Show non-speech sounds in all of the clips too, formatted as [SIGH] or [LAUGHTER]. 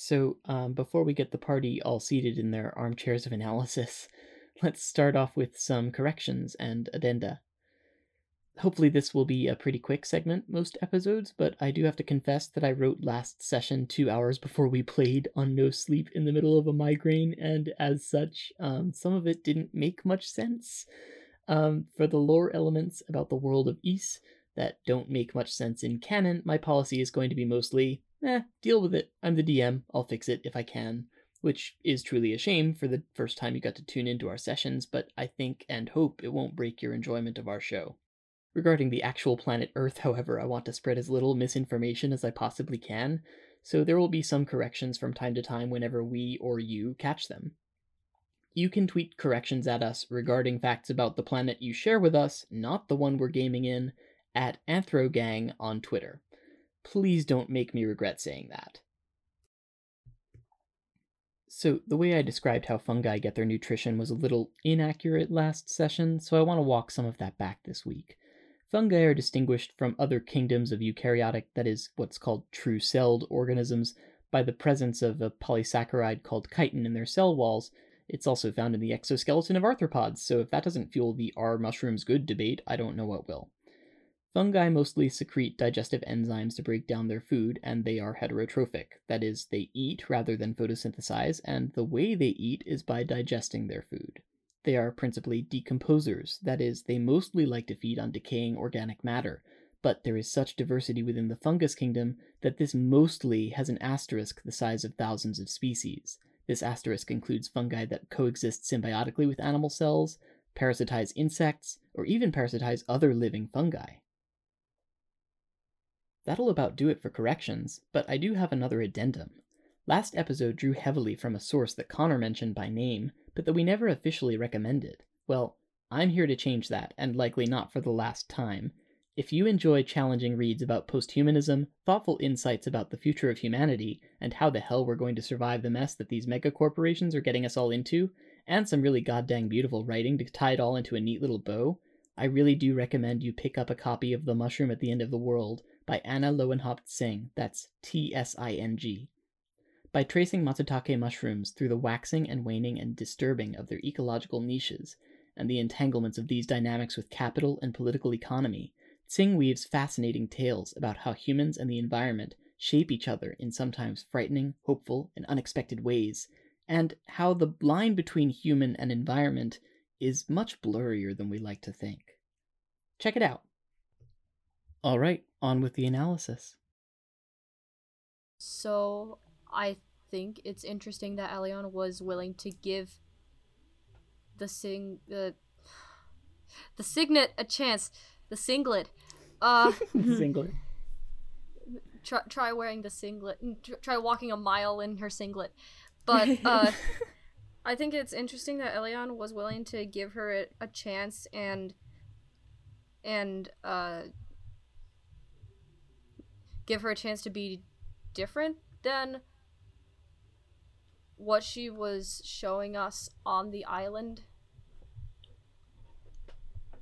So, um, before we get the party all seated in their armchairs of analysis, [LAUGHS] let's start off with some corrections and addenda. Hopefully, this will be a pretty quick segment most episodes, but I do have to confess that I wrote last session two hours before we played on no sleep in the middle of a migraine, and as such, um, some of it didn't make much sense. Um, for the lore elements about the world of Ys that don't make much sense in canon, my policy is going to be mostly, eh, deal with it. I'm the DM, I'll fix it if I can. Which is truly a shame for the first time you got to tune into our sessions, but I think and hope it won't break your enjoyment of our show. Regarding the actual planet Earth, however, I want to spread as little misinformation as I possibly can, so there will be some corrections from time to time whenever we or you catch them. You can tweet corrections at us regarding facts about the planet you share with us, not the one we're gaming in, at Anthrogang on Twitter. Please don't make me regret saying that. So, the way I described how fungi get their nutrition was a little inaccurate last session, so I want to walk some of that back this week. Fungi are distinguished from other kingdoms of eukaryotic, that is, what's called true celled organisms, by the presence of a polysaccharide called chitin in their cell walls. It's also found in the exoskeleton of arthropods, so if that doesn't fuel the are mushrooms good debate, I don't know what will. Fungi mostly secrete digestive enzymes to break down their food, and they are heterotrophic. That is, they eat rather than photosynthesize, and the way they eat is by digesting their food. They are principally decomposers, that is, they mostly like to feed on decaying organic matter, but there is such diversity within the fungus kingdom that this mostly has an asterisk the size of thousands of species. This asterisk includes fungi that coexist symbiotically with animal cells, parasitize insects, or even parasitize other living fungi. That'll about do it for corrections, but I do have another addendum. Last episode drew heavily from a source that Connor mentioned by name, but that we never officially recommended. Well, I'm here to change that, and likely not for the last time. If you enjoy challenging reads about posthumanism, thoughtful insights about the future of humanity, and how the hell we're going to survive the mess that these megacorporations are getting us all into, and some really goddamn beautiful writing to tie it all into a neat little bow, I really do recommend you pick up a copy of The Mushroom at the End of the World by Anna Lowenhaupt Tsing, that's T S I N G. By tracing Matsutake mushrooms through the waxing and waning and disturbing of their ecological niches, and the entanglements of these dynamics with capital and political economy, Tsing weaves fascinating tales about how humans and the environment shape each other in sometimes frightening, hopeful, and unexpected ways, and how the line between human and environment is much blurrier than we like to think. Check it out. All right, on with the analysis. So, I think it's interesting that Elion was willing to give the sing the the signet a chance. The singlet. Uh [LAUGHS] Singlet. [LAUGHS] try try wearing the singlet. Try walking a mile in her singlet. But uh [LAUGHS] I think it's interesting that Elion was willing to give her a, a chance and and uh give her a chance to be different than what she was showing us on the island.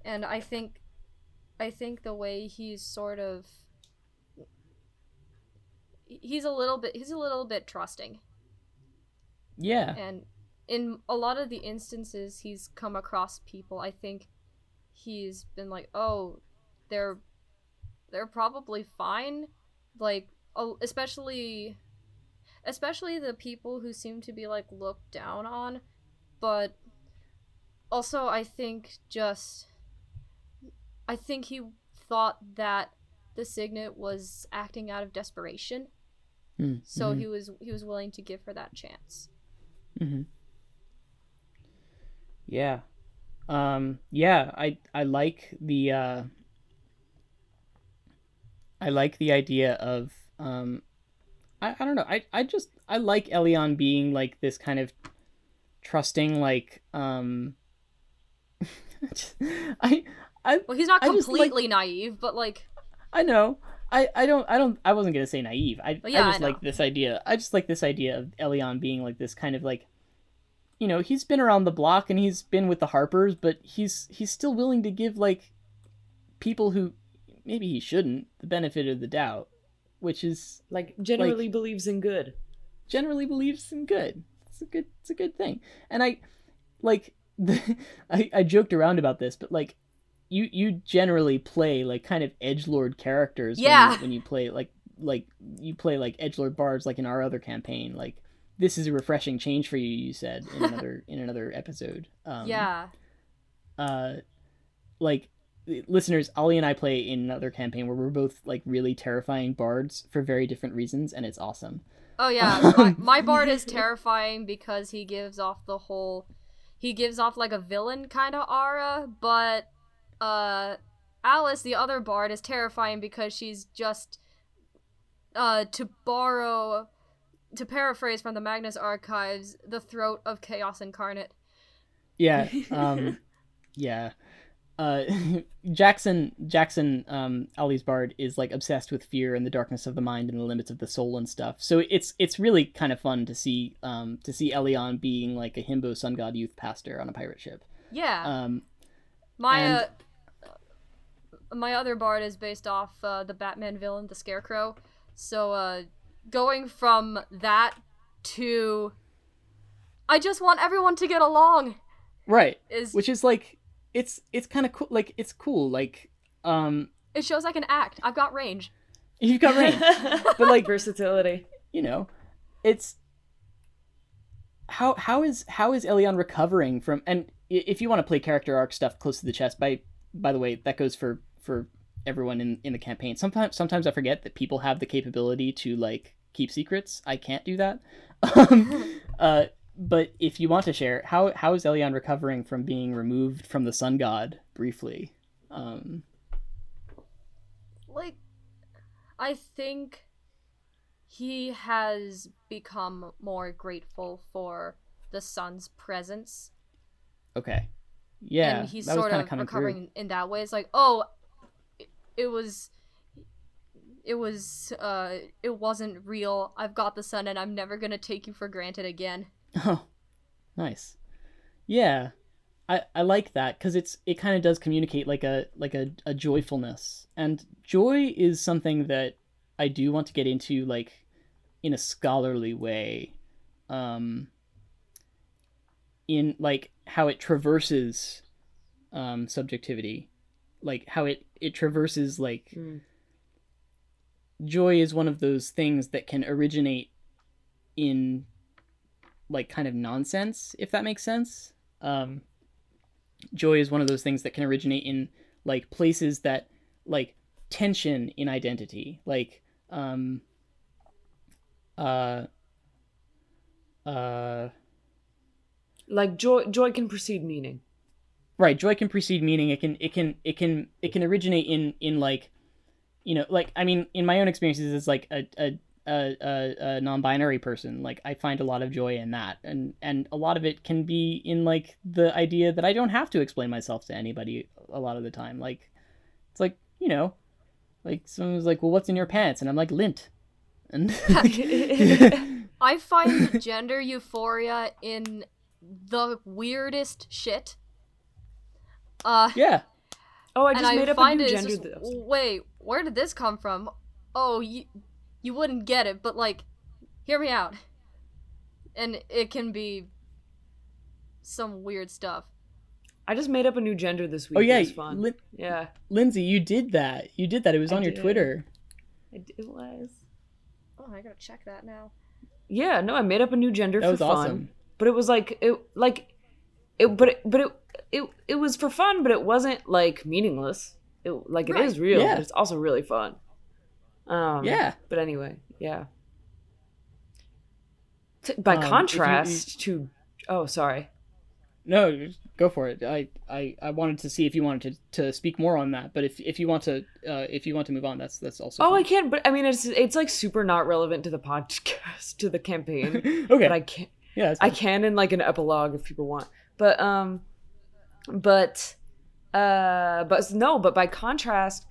And I think I think the way he's sort of he's a little bit he's a little bit trusting. Yeah. And in a lot of the instances he's come across people, I think he's been like, "Oh, they're they're probably fine." Like especially especially the people who seem to be like looked down on but also i think just i think he thought that the signet was acting out of desperation Mm, so mhm, he was he was willing to give her that chance mhm. Yeah. Um yeah, I I like the uh I like the idea of um I, I don't know. I I just I like Elion being like this kind of trusting like um [LAUGHS] I I well he's not I just like- completely naive but like I know. I, I don't I don't I wasn't gonna say naive. I, yeah, I I just like this idea. I just like this idea of Elion being like this kind of like you know, he's been around the block and he's been with the Harpers, but he's he's still willing to give like people who maybe he shouldn't the benefit of the doubt, which is Like, generally believes in good. generally believes in good. It's a good it's a good thing. And I like [LAUGHS] I, I joked around about this, but like you you generally play like kind of edge lord characters Yeah. when, you, when you play like like you play like edge lord bards like in our other campaign like this is a refreshing change for you you said in [LAUGHS] another in another episode um yeah. uh like listeners ollie and i play in another campaign where we're both like really terrifying bards for very different reasons and it's awesome. Oh yeah, [LAUGHS] my, my bard is terrifying because he gives off the whole he gives off like a villain kind of aura, but uh Alice the other bard is terrifying because she's just uh to borrow to paraphrase from the Magnus archives, the throat of chaos incarnate. yeah [LAUGHS] um yeah uh [LAUGHS] jackson jackson um ollie's bard is like obsessed with fear and the darkness of the mind and the limits of the soul and stuff so it's it's really kind of fun to see um to see elion being like a himbo sun god youth pastor on a pirate ship Yeah. um My And- uh, my other bard is based off uh, the Batman villain, the Scarecrow. So uh, going from that to I just want everyone to get along right is which is like it's it's kind of cool like it's cool like um it shows I can act. I've got range. you've got range [LAUGHS] but like versatility. you know it's how how is how is Elion recovering from and if you want to play character arc stuff close to the chest by by the way that goes for for everyone in in the campaign sometimes sometimes I forget that people have the capability to like keep secrets I can't do that [LAUGHS] um, uh but if you want to share how how is Elion recovering from being removed from the sun god briefly um Like I think he has become more grateful for the sun's presence okay yeah and he's that was sort of coming through. recovering in that way. It's like, oh, it, it was, it was, uh, it wasn't real. I've got the sun, and I'm never gonna take you for granted again. [LAUGHS] Oh, nice. Yeah, I I like that because it's it kind of does communicate like a like a, a joyfulness, and joy is something that I do want to get into like in a scholarly way, um, in like how it traverses um subjectivity, like how it it traverses like Mm. joy is one of those things that can originate in like kind of nonsense if that makes sense. Um joy is one of those things that can originate in like places that like tension in identity. Like um uh uh Like joy, joy can precede meaning. right joy can precede meaning. It can it can it can it can originate in in like you know like i mean in my own experiences it's like a a a, a, a non-binary person like i find a lot of joy in that and and a lot of it can be in like the idea that i don't have to explain myself to anybody a lot of the time like it's like you know like someone's like well what's in your pants and i'm like lint and [LAUGHS] I find [LAUGHS] gender euphoria in the weirdest shit. Uh, yeah Oh, I and just I made up a find new it is gender. just, wait, where did this come from? Oh, you, you wouldn't get it, but like, hear me out. And it can be some weird stuff. I just made up a new gender this week. oh yeah it was fun. Lin- yeah, lindsay you did that you did that it was I on your did. twitter it, it was. Oh, I gotta check that now. Yeah, no, I made up a new gender that for was fun. awesome But it was like it, like it, but it, but it, it, it was for fun. But it wasn't like meaningless. It like Right. it is real, Yeah. but it's also really fun. Um, yeah But anyway, yeah. T- by Um, if you- contrast to, oh, sorry. No, go for it. I, I, I wanted to see if you wanted to, to speak more on that, but if if you want to uh, if you want to move on, that's that's also Oh, I can't. But I mean, it's it's like super not relevant to the podcast [LAUGHS] to the campaign. [LAUGHS] okay. But I can't. yeah, I can in like an epilogue if people want. But um, but uh, but no. But by contrast,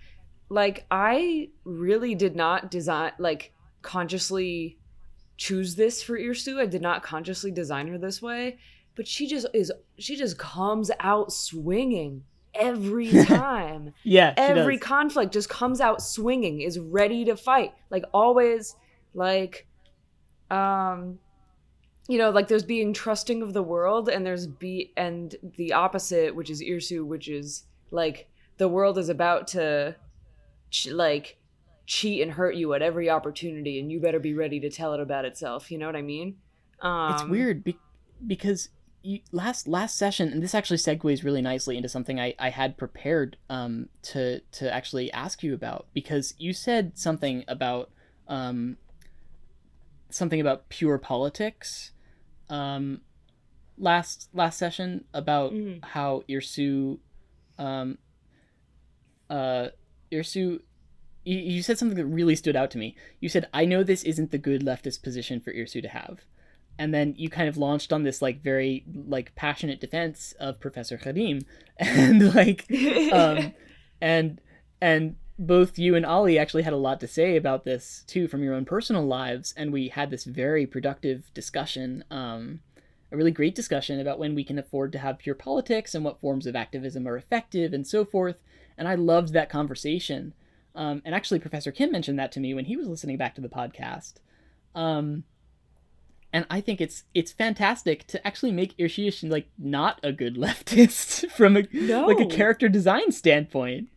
like I really did not design like consciously choose this for Irstu. I did not consciously design her this way. But she just is. She just comes out swinging every [LAUGHS] time. yeah. Every conflict just comes out swinging is ready to fight like always like um you know like there's being trusting of the world and there's be and the opposite which is irsu which is like the world is about to like cheat and hurt you at every opportunity and you better be ready to tell it about itself you know what i mean um it's weird be- because you, last last session and this actually segues really nicely into something I, I had prepared um to to actually ask you about because you said something about um something about pure politics um last last session about Mhm. how Irsu um uh Irsu you, you said something that really stood out to me. You said I know this isn't the good leftist position for Irsu to have. And then you kind of launched on this like very like passionate defense of Professor Karim [LAUGHS] and like um, [LAUGHS] and and both you and Ali actually had a lot to say about this too from your own personal lives, and we had this very productive discussion, um, a really great discussion about when we can afford to have pure politics and what forms of activism are effective and so forth. And I loved that conversation. Um, and actually, Professor Kim mentioned that to me when he was listening back to the podcast. Um, and I think it's it's fantastic to actually make Irshish like not a good [LAUGHS] leftist [LAUGHS] from a like a character design standpoint.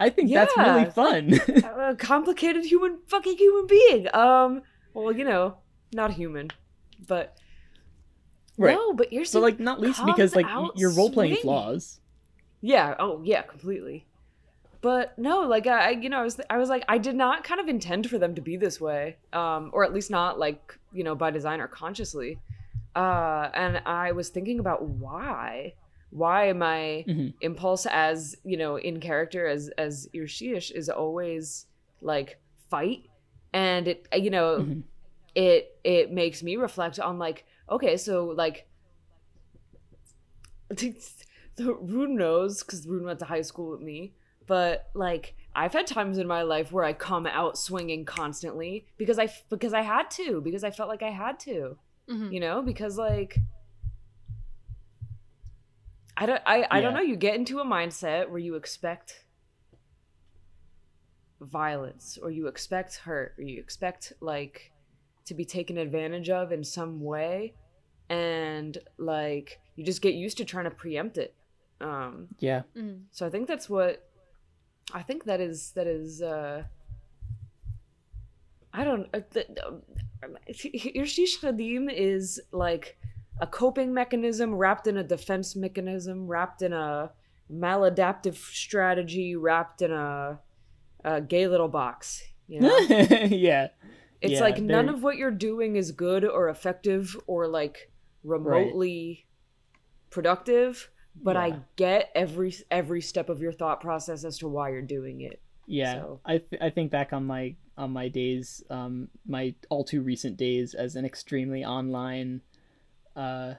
I think that's really fun. [LAUGHS] a complicated human fucking human being um well you know not human but right. no but you're but like not least because like your role playing flaws. Yeah. Oh, yeah, completely. But no, like I, you know, I was, I was like, I did not kind of intend for them to be this way, um, or at least not like you know by design or consciously. Uh, and I was thinking about why, why my Mhm. impulse as you know in character as as Irshish is always like fight, and it you know Mhm. it it makes me reflect on like okay so like [LAUGHS] the Rune knows because Rune went to high school with me but like I've had times in my life where I come out swinging constantly because I because I had to because I felt like I had to Mhm. you know because like I don't I, I don't know you get into a mindset where you expect violence or you expect hurt or you expect like to be taken advantage of in some way and like you just get used to trying to preempt it um Yeah. Mhm. so i think that's what i think that is that is uh i don't uh, um, Irshish Khadim is like a coping mechanism wrapped in a defense mechanism wrapped in a maladaptive strategy wrapped in a, a gay little box you know? [LAUGHS] Yeah. it's Yeah, like none of what you're doing is good or effective or like remotely productive but i get every every step of your thought process as to why you're doing it. Yeah, So- I th- I think back on my on my days, um, my all too recent days as an extremely online, uh,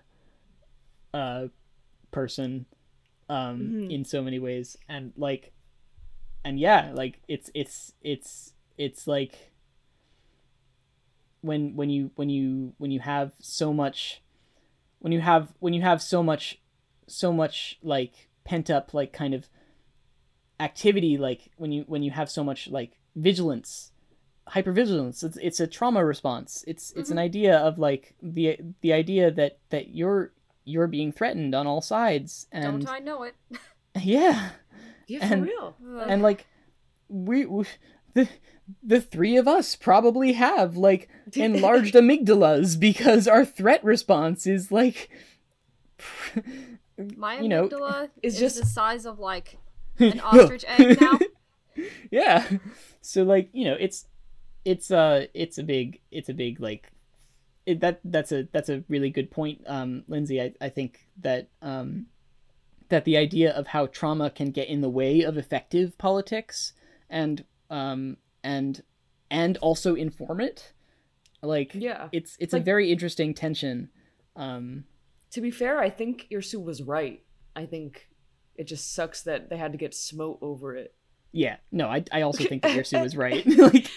uh, person, um, Mhm. in so many ways, and like, and yeah, like it's it's it's it's like when when you when you when you have so much, when you have when you have so much, so much like pent up like kind of activity like when you when you have so much like vigilance hypervigilance. It's, it's a trauma response. It's it's an mm-hmm. idea of like the the idea that that you're you're being threatened on all sides and Don't I know it? [LAUGHS] yeah. Yeah for And- real. and like we, we the the three of us probably have like [LAUGHS] enlarged amygdalas because our threat response is like [LAUGHS] My you know, amygdala [LAUGHS] it's is just- the size of like [LAUGHS] an ostrich egg now. [LAUGHS] yeah. So like you know it's it's uh it's a big it's a big like it, that that's a that's a really good point um lindsay. I, I think that um that the idea of how trauma can get in the way of effective politics and um and and also inform it like yeah. it's it's a very interesting tension um to be fair i think irsu was right. I think it just sucks that they had to get smote over it. Yeah no i, I also think that Yersu was right. [LAUGHS] [LAUGHS] Like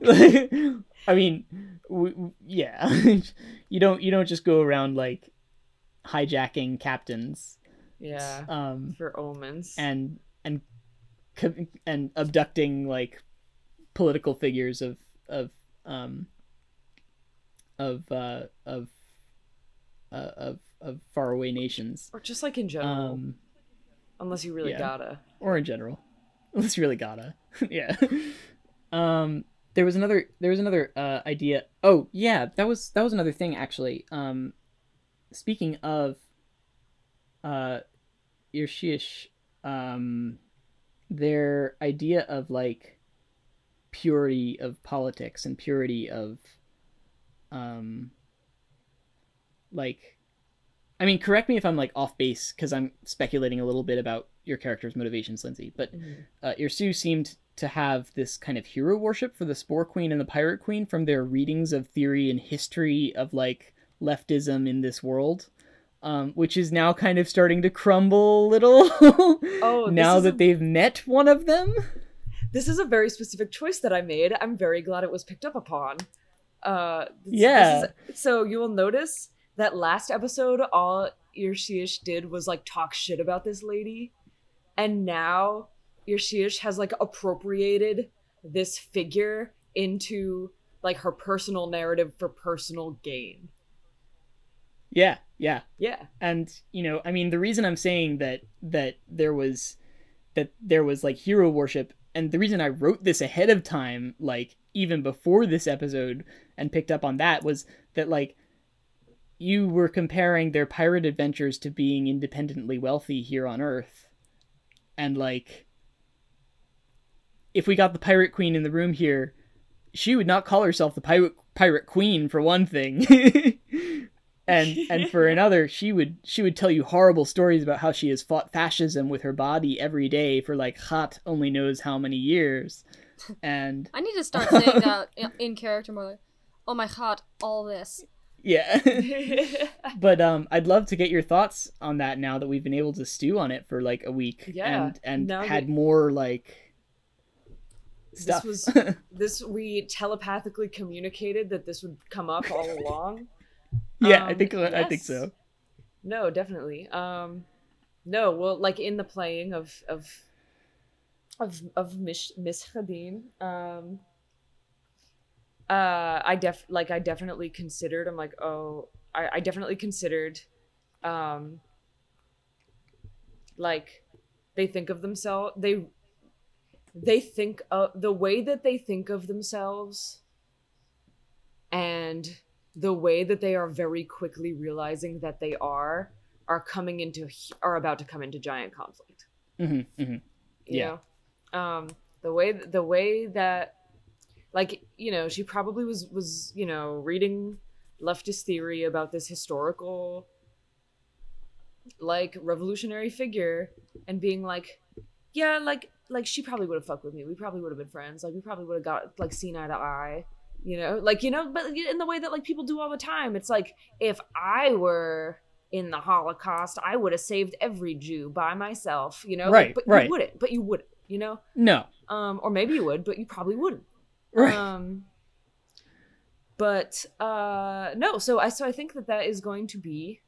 like, [LAUGHS] I mean, w- w- yeah, you don't you don't just go around like hijacking captains, yeah um, for omens. and and and abducting like political figures of of um of uh, of uh, of of faraway nations. Or just like in general, Um, unless you really yeah. gotta. or in general. [LAUGHS] Unless you really gotta. [LAUGHS] yeah. Um there was another there was another uh idea. Oh, yeah, that was that was another thing actually. Um speaking of uh Irshish, um their idea of like purity of politics and purity of um like I mean, correct me if I'm like off base because I'm speculating a little bit about your character's motivations, Lindsay. But uh, Irsu seemed to have this kind of hero worship for the Spore Queen and the Pirate Queen from their readings of theory and history of like leftism in this world, um, which is now kind of starting to crumble a little. [LAUGHS] Oh, now that a- they've met one of them. This is a very specific choice that I made. I'm very glad it was picked up upon. Uh, Yeah. is- so you will notice that last episode, all Irshiish did was like talk shit about this lady, and now Irshiish has like appropriated this figure into like her personal narrative for personal gain. Yeah, yeah. Yeah. and you know i mean the reason i'm saying that that there was that there was like hero worship and the reason i wrote this ahead of time like even before this episode and picked up on that was that like you were comparing their pirate adventures to being independently wealthy here on earth. And like if we got the pirate queen in the room here she would not call herself the pirate pirate queen for one thing. [LAUGHS] And and for [LAUGHS] another she would she would tell you horrible stories about how she has fought fascism with her body every day for like hot only knows how many years. And I need to start saying [LAUGHS] that in- in character more like, oh my god, all this. Yeah. [LAUGHS] [LAUGHS] But um i'd love to get your thoughts on that now that we've been able to stew on it for like a week Yeah, and and had that- more like This was [LAUGHS] this we telepathically communicated that this would come up all along. yeah i Um, think i think so. No, definitely. Um no, well like in the playing of of of of Miss Miss Khadin, um uh I def like I definitely considered I'm like, oh I, I definitely considered um like they think of themselves they they think of the way that they think of themselves and the way that they are very quickly realizing that they are are coming into are about to come into giant conflict hmm hmm you Yeah. know? um the way the way that like you know she probably was was you know reading leftist theory about this historical like revolutionary figure and being like yeah like like she probably would have fucked with me. We probably would have been friends. Like we probably would have got like seen eye to eye you know? Like you know but in the way that like people do all the time. It's like if i were in the holocaust i would have saved every jew by myself you know? Like, Right, but right. you wouldn't but you wouldn't you know? No. Um or maybe you would but you probably wouldn't right. Um but uh no so i so i think that that is going to be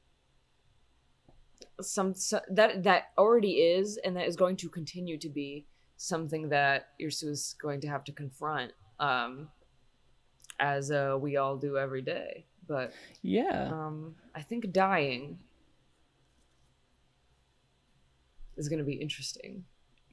some so, that that already is and that is going to continue to be something that Irsu is going to have to confront um as uh we all do every day. But yeah. um i think dying is going to be interesting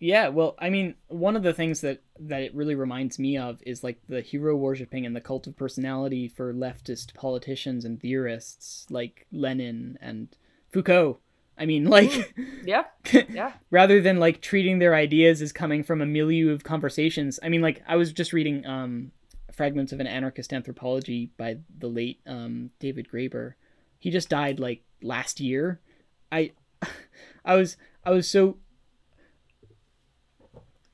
Yeah, well, I mean, one of the things that that it really reminds me of is like the hero worshipping and the cult of personality for leftist politicians and theorists like Lenin and Foucault. I mean, like [LAUGHS] yeah yeah [LAUGHS] rather than like treating their ideas as coming from a milieu of conversations. I mean, like I was just reading um fragments of an anarchist anthropology by the late um David Graeber. He just died like last year. I [LAUGHS] I was I was so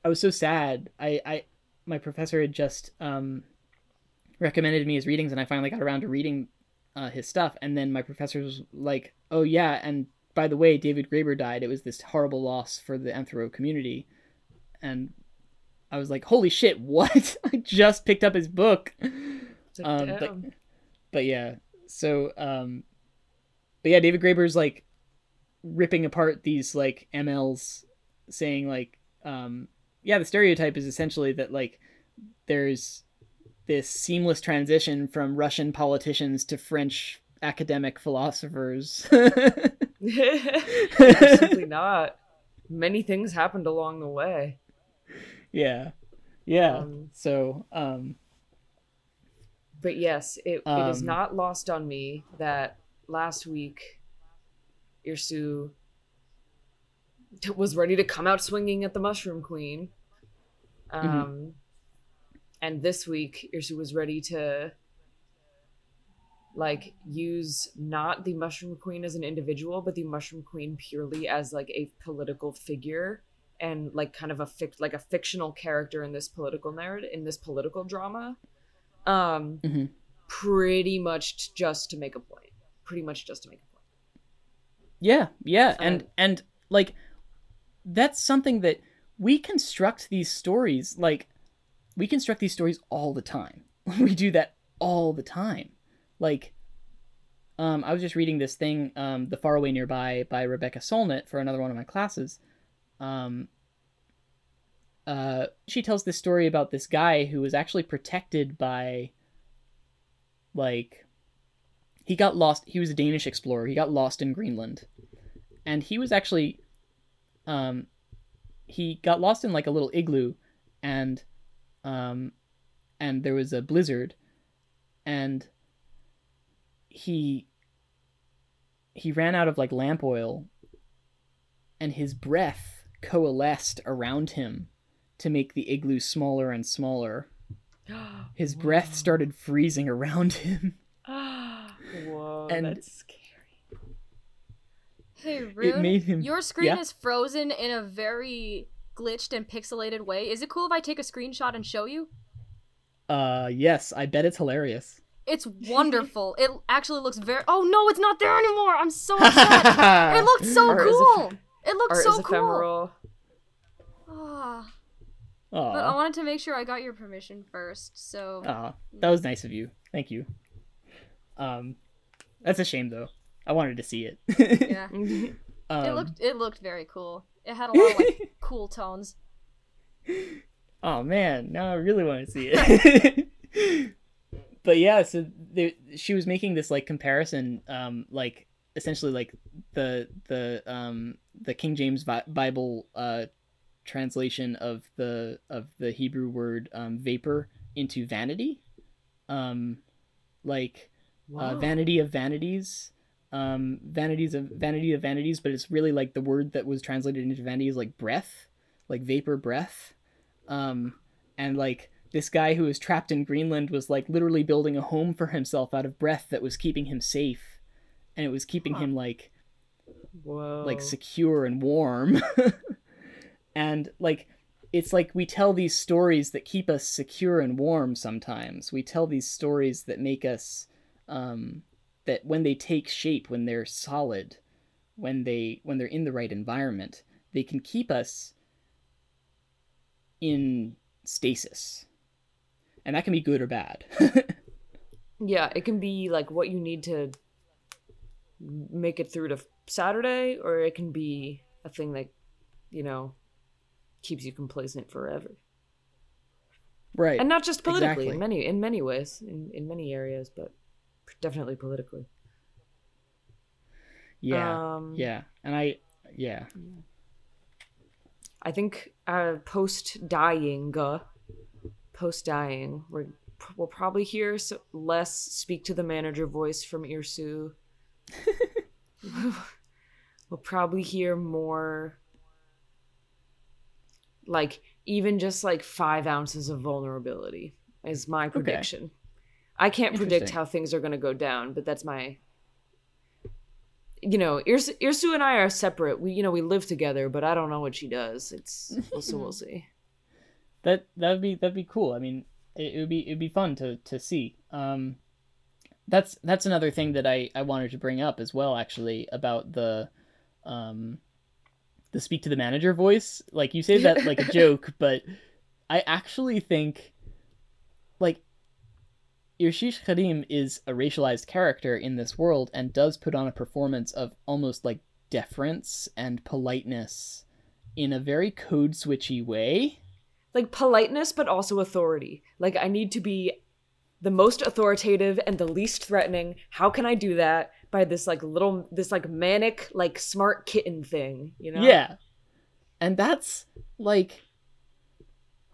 I was so sad. I, I my professor had just um, recommended me his readings, and I finally got around to reading uh, his stuff. And then my professor was like, "Oh yeah, and by the way, David Graeber died. It was this horrible loss for the anthro community." And I was like, "Holy shit! What? [LAUGHS] I just picked up his book." Um, but, but yeah, so um, but yeah, David Graeber's like ripping apart these like MLs, saying like um, yeah, the stereotype is essentially that like there's this seamless transition from Russian politicians to French academic philosophers. [LAUGHS] Simply not. Many things happened along the way. yeah. Yeah. Um, so, um But yes, it, it is Um, not lost on me that last week Irsu [LAUGHS] was ready to come out swinging at the Mushroom Queen. Um, Mm-hmm. And this week, Irsu was ready to like use not the Mushroom Queen as an individual, but the Mushroom Queen purely as like a political figure and like kind of a fic- like a fictional character in this political narrative in this political drama. Um, Mhm. pretty much t- just to make a point. Pretty much just to make a point. Yeah, yeah, and Um, and like that's something that we construct these stories like we construct these stories all the time. [LAUGHS] we do that all the time. Like um I was just reading this thing um The Far Away Nearby by Rebecca Solnit for another one of my classes. Um uh she tells this story about this guy who was actually protected by like he got lost he was a danish explorer he got lost in greenland and he was actually um he got lost in like a little igloo and um and there was a blizzard and he he ran out of like lamp oil and his breath coalesced around him to make the igloo smaller and smaller [GASPS] his breath started freezing around [LAUGHS] him [GASPS] Whoa, And- that's scary. Hey, Rune, made him- your screen yeah? is frozen in a very glitched and pixelated way. Is it cool if I take a screenshot and show you? uh yes i bet it's hilarious It's wonderful. [LAUGHS] it actually looks very. Oh no, it's not there anymore. I'm so [LAUGHS] upset. it looked so Art cool. eph- it looked Art so cool. ephemeral. Ah, Aw. but I wanted to make sure I got your permission first. So Aw, that was nice of you. Thank you. Um, that's a shame though. I wanted to see it. yeah, [LAUGHS] [LAUGHS] um, it looked it looked very cool. It had a lot of like [LAUGHS] cool tones. Oh man, now I really want to see it. but yeah, so there, she was making this like comparison, um, like essentially like the the um the King James Bi- Bible uh translation of the of the Hebrew word um, vapor into vanity, um, like uh, vanity of vanities um vanities of vanity of vanities but it's really like the word that was translated into vanity is like breath like vapor breath. Um and like this guy who was trapped in greenland was like literally building a home for himself out of breath that was keeping him safe. And it was keeping him like Whoa. like secure and warm. [LAUGHS] And like it's like we tell these stories that keep us secure and warm sometimes. We tell these stories that make us um that when they take shape when they're solid when they when they're in the right environment they can keep us in stasis and that can be good or bad [LAUGHS] yeah, it can be like what you need to make it through to Saturday, or it can be a thing that you know keeps you complacent forever, right and not just politically. exactly. In many in many ways, in in many areas, but definitely politically. yeah Um, yeah and i yeah I think uh, post dying, uh, post dying, we're we'll probably hear less speak to the manager voice from Irsu. [LAUGHS] we'll probably hear more, like even just like five ounces of vulnerability is my prediction. I can't predict how things are going to go down, but that's my you know, Irsu, Irsu and I are separate. We, you know, we live together, but I don't know what she does. It's we'll see. We'll [LAUGHS] see. that that'd be that'd be cool. I mean, it, it would be it'd be fun to to see. Um, that's that's another thing that I I wanted to bring up as well, actually, about the um, the speak to the manager voice. Like you say that like a [LAUGHS] joke, but I actually think like Irshish Karim is a racialized character in this world and does put on a performance of almost like deference and politeness in a very code switchy way. Like politeness, but also authority. Like I need to be the most authoritative and the least threatening. How can I do that? By this like little this like manic like smart kitten thing, you know? Yeah. And that's like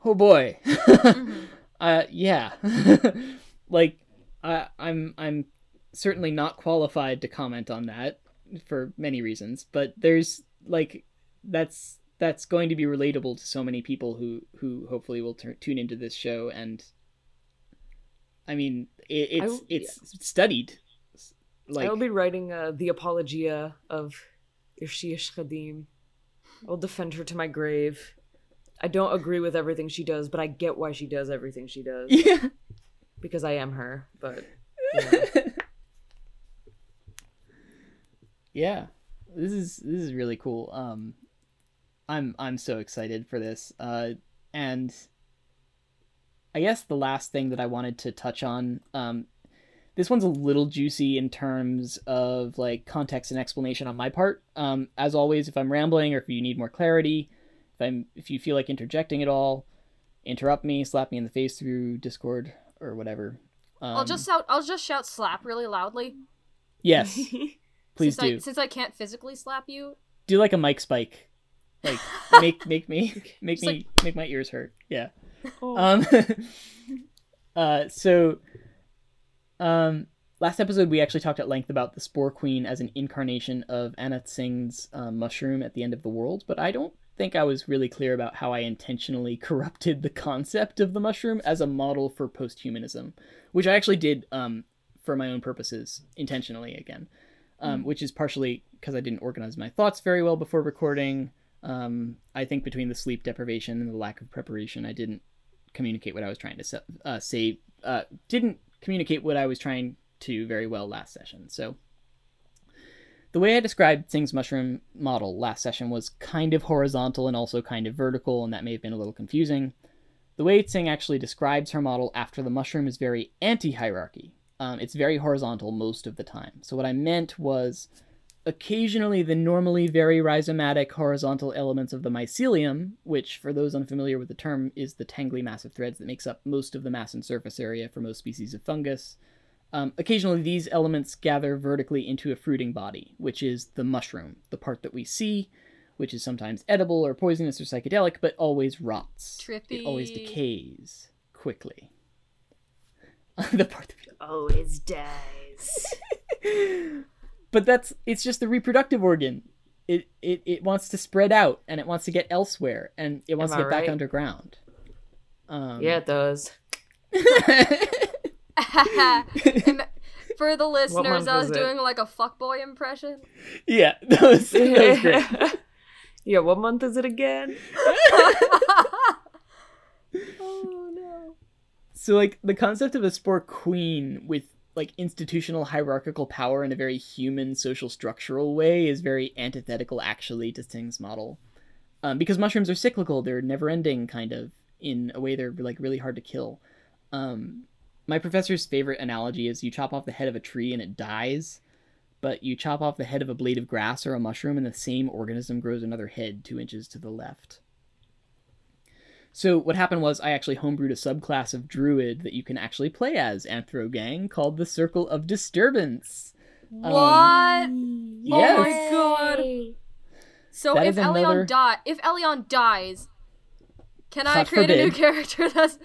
oh boy. [LAUGHS] Mhm. uh yeah. [LAUGHS] like I I'm I'm certainly not qualified to comment on that for many reasons, but there's like that's that's going to be relatable to so many people who who hopefully will tur tune into this show and I mean it, it's w- it's studied like I will be writing uh, the apologia of Irshish Khadim. I'll defend her to my grave. I don't agree with everything she does, but I get why she does everything she does [LAUGHS] yeah because I am her. But you know. [LAUGHS] yeah this is this is really cool um i'm i'm so excited for this uh and i guess the last thing that i wanted to touch on um this one's a little juicy in terms of like context and explanation on my part um as always if i'm rambling or if you need more clarity if i'm if you feel like interjecting at all interrupt me slap me in the face through discord or whatever um, I'll just shout. I'll just shout slap really loudly. yes [LAUGHS] please since do I, since I can't physically slap you. do like a mic spike like [LAUGHS] make make me [LAUGHS] make Just me make my ears hurt yeah Oh. um uh so um last episode we actually talked at length about the spore queen as an incarnation of Anna Tsing's um, mushroom at the end of the world but i don't think i was really clear about how i intentionally [LAUGHS] corrupted the concept of the mushroom as a model for posthumanism which i actually did um for my own purposes intentionally again um, which is partially because I didn't organize my thoughts very well before recording. Um, I think between the sleep deprivation and the lack of preparation, I didn't communicate what I was trying to se- uh, say. Uh, didn't communicate what I was trying to very well last session. So the way I described Tsing's mushroom model last session was kind of horizontal and also kind of vertical, and that may have been a little confusing. The way Singh actually describes her model after the mushroom is very anti-hierarchy. Um, it's very horizontal most of the time. So what I meant was occasionally the normally very rhizomatic horizontal elements of the mycelium, which for those unfamiliar with the term is the tangly mass of threads that makes up most of the mass and surface area for most species of fungus. Um, occasionally these elements gather vertically into a fruiting body, which is the mushroom, the part that we see, which is sometimes edible or poisonous or psychedelic, but always rots. Trippy. It always decays quickly. [LAUGHS] the part that we always dies. [LAUGHS] but that's it's just the reproductive organ. It, it it wants to spread out and it wants to get elsewhere and it wants Am to get back underground. Um, yeah, it does. [LAUGHS] Im- For the listeners, month I was is it? doing like a fuckboy impression. yeah, [LAUGHS] that was, that was [LAUGHS] great. yeah, what month is it again? [LAUGHS] oh no. So like the concept of a spore queen with like institutional hierarchical power in a very human social structural way is very antithetical actually to Tsing's model. Um, because mushrooms are cyclical, they're never ending kind of in a way they're like really hard to kill. Um, my professor's favorite analogy is you chop off the head of a tree and it dies, but you chop off the head of a blade of grass or a mushroom and the same organism grows another head two inches to the left. So what happened was I actually homebrewed a subclass of druid that you can actually play as Anthrogang called the Circle of Disturbance. What? Um, yes. Oh my god. So That if Elion another- die, if Elion dies, can I God create a new character [LAUGHS] that's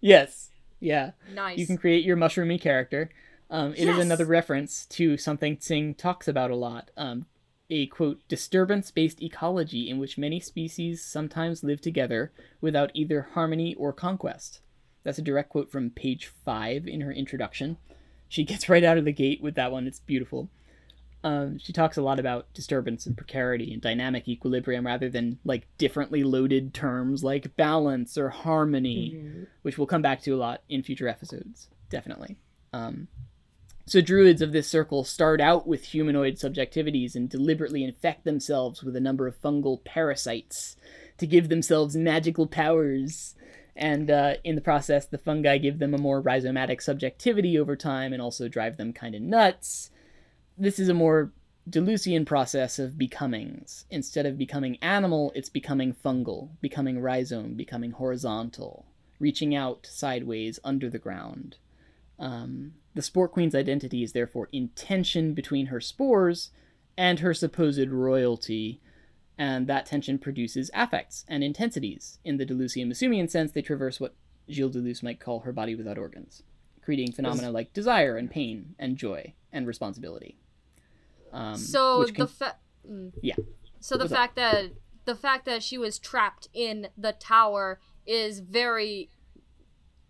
Yes. Yeah. nice? You can create your mushroomy character. Um, it is Yes! another reference to something Tsing talks about a lot. Um, a quote disturbance based ecology in which many species sometimes live together without either harmony or conquest. That's a direct quote from page five in her introduction. She gets [LAUGHS] right out of the gate with that one. It's beautiful. Um, she talks a lot about disturbance and precarity and dynamic equilibrium rather than like differently loaded terms like balance or harmony which we'll come back to a lot in future episodes, definitely. Um, so druids of this circle start out with humanoid subjectivities and deliberately infect themselves with a number of fungal parasites to give themselves magical powers. And uh, in the process, the fungi give them a more rhizomatic subjectivity over time and also drive them kind of nuts. This is a more Deleuzian process of becomings. Instead of becoming animal, it's becoming fungal, becoming rhizome, becoming horizontal reaching out sideways under the ground. Um, the Spore Queen's identity is therefore in tension between her spores and her supposed royalty, and that tension produces affects and intensities. In the Delusium Assumian sense, they traverse what Gilles Deleuze might call her body without organs, creating phenomena like desire and pain and joy and responsibility. Um, so the can- fa- mm. Yeah. So the fact that the fact that she was trapped in the tower is very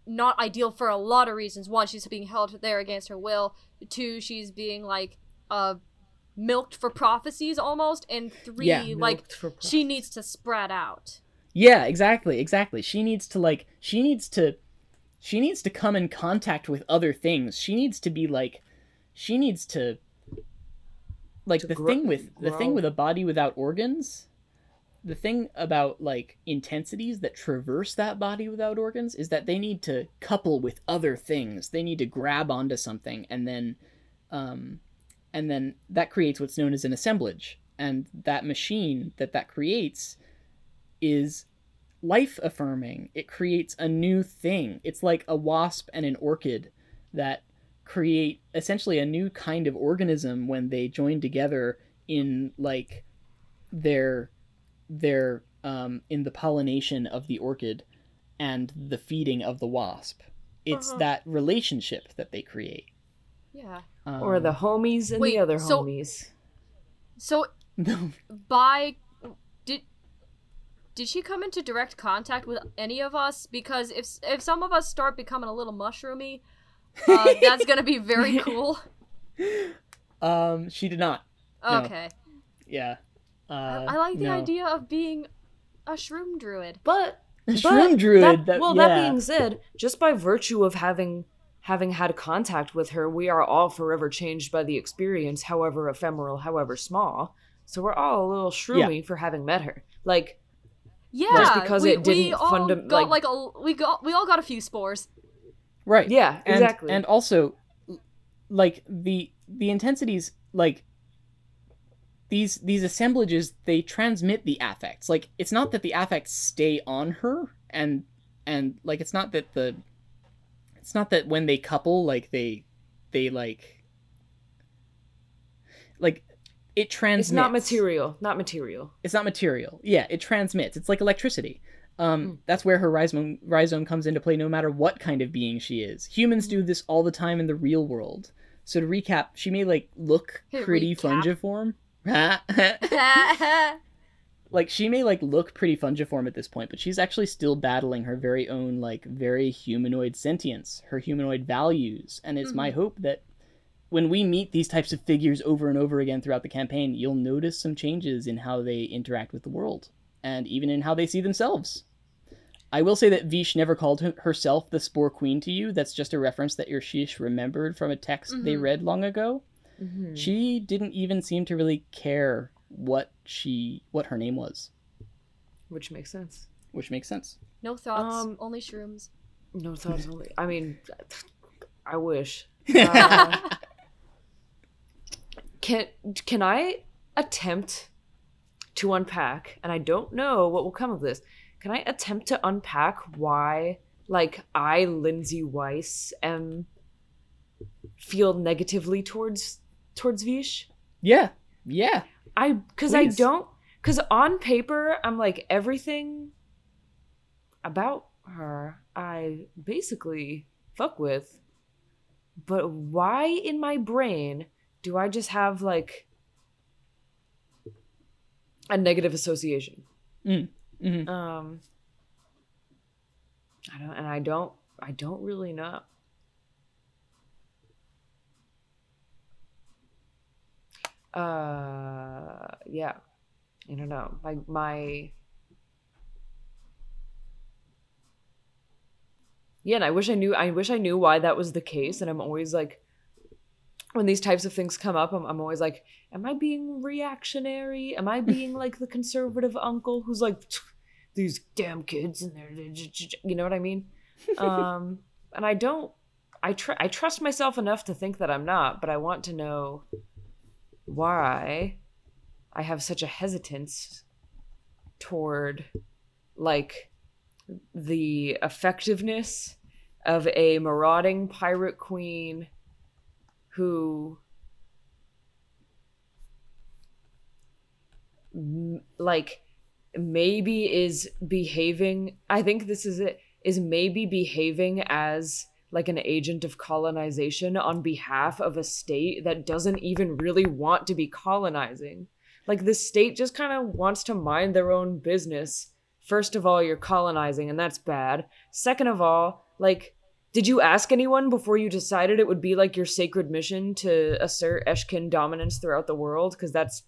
not ideal for a lot of reasons. One, she's being held there against her will. Two, she's being like uh milked for prophecies almost. And three, Yeah. like she needs to spread out. Yeah, exactly, exactly. She needs to like she needs to she needs to come in contact with other things. She needs to be like she needs to like the grow- thing with the thing with a body without organs. The thing about like intensities that traverse that body without organs is that they need to couple with other things. They need to grab onto something and then um and then that creates what's known as an assemblage. And that machine that that creates is life affirming. It creates a new thing. It's like a wasp and an orchid that create essentially a new kind of organism when they join together in like their their um in the pollination of the orchid and the feeding of the wasp. It's Uh-huh. that relationship that they create. Yeah. Um, or the homies and Wait, the other so- homies. So [LAUGHS] no, by did did she come into direct contact with any of us because if if some of us start becoming a little mushroomy uh, [LAUGHS] that's gonna be very cool um she did not. No. okay Yeah. Uh, I, I like the no. idea of being a shroom druid But Shroom But druid. that- that- well, yeah. that being said, just by virtue of having having had contact with her, we are all forever changed by the experience, however ephemeral, however small. So we're all a little shroomy for having met her. Like, yeah because we, it didn't we all fundam- got like- like, a we got we all got a few spores right. yeah, and, exactly. And also, like the the intensities, like these these assemblages, they transmit the affects. Like it's not that the affects stay on her, and and like it's not that the it's not that when they couple, like they they like like it transmits. it's not material, not material. It's not material. Yeah, it transmits. It's like electricity. Um, Mm. That's where her rhizome, rhizome comes into play no matter what kind of being she is. Humans do this all the time in the real world. So to recap, she may like look pretty recap. fungiform. [LAUGHS] [LAUGHS] like she may like look pretty fungiform at this point, but she's actually still battling her very own like very humanoid sentience, her humanoid values, and it's my hope that when we meet these types of figures over and over again throughout the campaign, you'll notice some changes in how they interact with the world and even in how they see themselves. I will say that Vish never called her- herself the Spore Queen to you. That's just a reference that Irshish remembered from a text they Mhm. read long ago. Mhm. She didn't even seem to really care what she what her name was, Which makes sense. which makes sense. no thoughts Um, only shrooms No thoughts only. I mean, I wish. [LAUGHS] Uh, can can I attempt to unpack? And I don't know what will come of this. Can I attempt to unpack why, like, I, Lindsay Weiss, am feel negatively towards towards Vish? yeah, yeah. I because I don't because on paper I'm like everything about her I basically fuck with, but why in my brain do I just have like a negative association? Mm. Hmm Um, I don't, and I don't, I don't really know. Uh, yeah, I don't know. My my. Yeah, and I wish I knew. I wish I knew why that was the case. And I'm always like, when these types of things come up, I'm, I'm always like, am I being reactionary? Am I being like the conservative uncle who's like, these damn kids and they're, you know what I mean? [LAUGHS] Um, and I don't. I tr- I trust myself enough to think that I'm not, but I want to know why I have such a hesitance toward like the effectiveness of a marauding pirate queen who like maybe is behaving i think this is it is maybe behaving as like an agent of colonization on behalf of a state that doesn't even really want to be colonizing. Like the state just kind of wants to mind their own business. First of all you're colonizing and that's bad. Second of all like did you ask anyone before you decided it would be like your sacred mission to assert eshkin dominance throughout the world? Because that's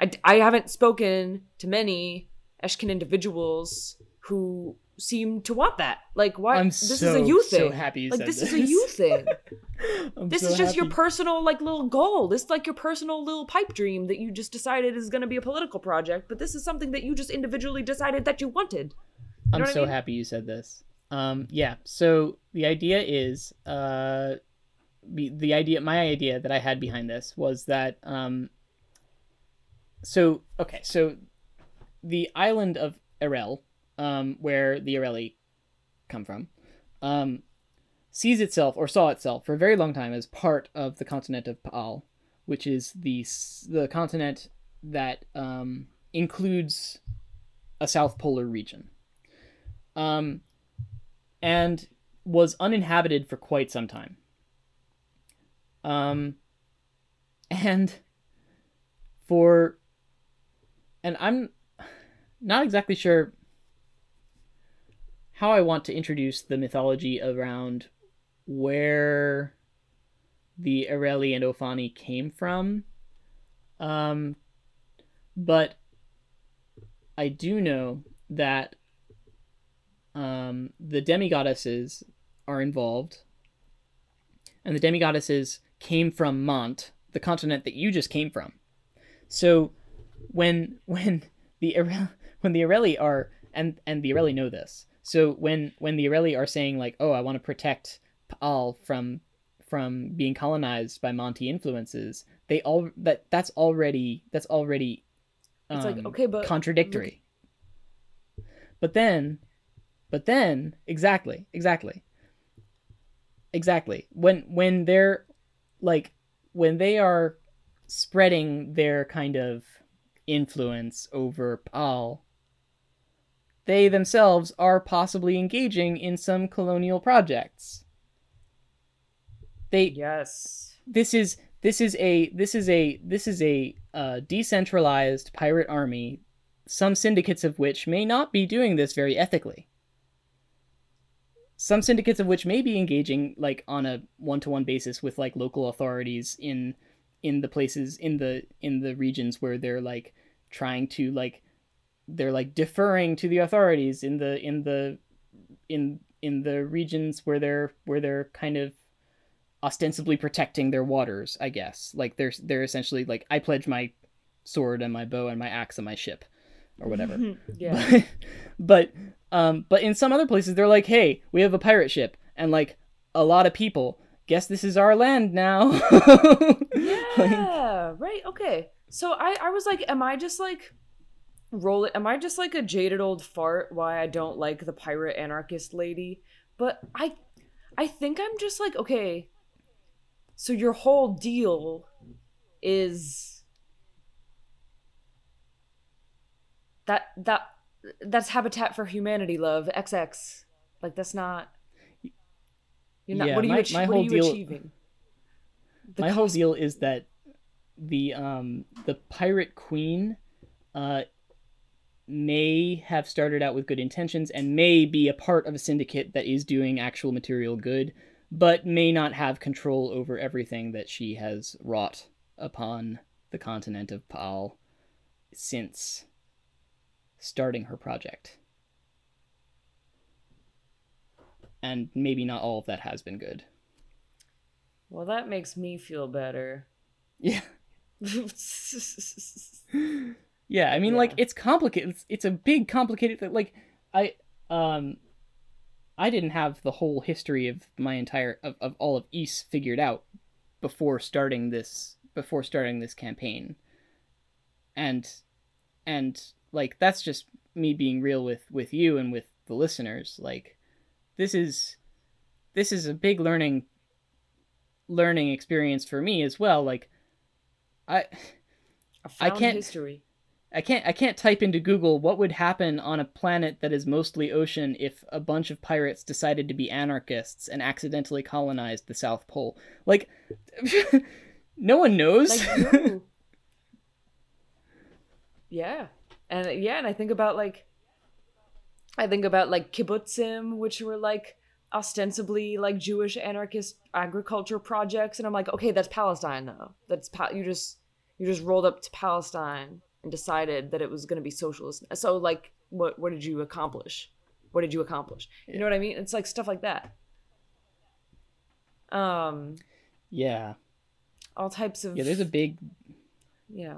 I, I haven't spoken to many Eshkin individuals who seem to want that. Like, why? I'm this so, is a you so thing. happy you like, said this, this. is a you [LAUGHS] thing. This so is just your personal, like, little goal. This is like your personal little pipe dream that you just decided is going to be a political project. But this is something that you just individually decided that you wanted. I'm know what I so mean? happy you said this. Um, yeah. So the idea is, uh, be, the idea, my idea that I had behind this was that, um, so okay, so the island of Erel, um, where the Ereli come from, um, sees itself or saw itself for a very long time as part of the continent of Paal, which is the the continent that um, includes a South Polar region um, and was uninhabited for quite some time. Um, and for, and I'm not exactly sure how I want to introduce the mythology around where the Areli and Ophani came from. Um, but I do know that um, the demigoddesses are involved, and the demigoddesses came from Mont, the continent that you just came from. So when when the when the Areli are and and the Areli know this. So when when the Areli are saying like, "Oh, I want to protect Paal from from being colonized by Monty influences," they all that that's already that's already It's like, um, okay, but contradictory. But then, but then, exactly, exactly, exactly. When when they're like when they are spreading their kind of influence over Paal, they themselves are possibly engaging in some colonial projects. They Yes. this is this is a this is a this is a uh, decentralized pirate army some syndicates of which may not be doing this very ethically some syndicates of which may be engaging like on a one-to-one basis with like local authorities in in the places in the in the regions where they're like trying to like they're like deferring to the authorities in the in the in in the regions where they're where they're kind of ostensibly protecting their waters, I guess. Like they're they're essentially like I pledge my sword and my bow and my axe and my ship or whatever. [LAUGHS] yeah. [LAUGHS] But but um but in some other places they're like, "Hey, we have a pirate ship and like a lot of people. Guess this is our land now." [LAUGHS] Like, Yeah, right. Okay. So I I was like, am I just like roll it? Am I just like a jaded old fart? Why I don't like the pirate anarchist lady? But I I think I'm just like okay. So your whole deal is that that that's Habitat for Humanity, love XX. Like that's not. You're not. Yeah, what are you, my- ach- my what are whole you deal- achieving? [LAUGHS] The my whole deal is that the um the pirate queen uh may have started out with good intentions and may be a part of a syndicate that is doing actual material good but may not have control over everything that she has wrought upon the continent of Paal since starting her project and maybe not all of that has been good. Well, that makes me feel better. yeah. [LAUGHS] Yeah i mean like it's complicated it's, it's a big complicated thing like i um i didn't have the whole history of my entire of, of all of east figured out before starting this before starting this campaign. And and like that's just me being real with with you and with the listeners like this is this is a big learning learning experience for me as well like i I can't- history. I can't I can't type into Google what would happen on a planet that is mostly ocean if a bunch of pirates decided to be anarchists and accidentally colonized the South Pole. Like [LAUGHS] no one knows. Like [LAUGHS] no. yeah. And yeah, and I think about like I think about like kibbutzim, which were like ostensibly like Jewish anarchist agriculture projects, and I'm like, okay, that's Palestine though. That's pa- you just you just rolled up to Palestine and decided that it was going to be socialist. So like, what what did you accomplish? What did you accomplish? You know what I mean? It's like stuff like that. Um, yeah. all types of Yeah, there's a big yeah.